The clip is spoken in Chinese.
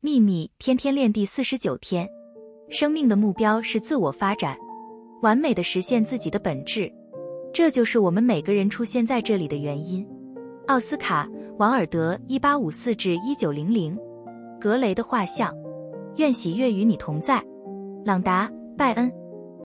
秘密天天练第四十九天。生命的目标是自我发展完美的实现自己的本质。这就是我们每个人出现在这里的原因。奥斯卡王尔德一八五四至一九零零。格雷的画像。愿喜悦与你同在。朗达拜恩。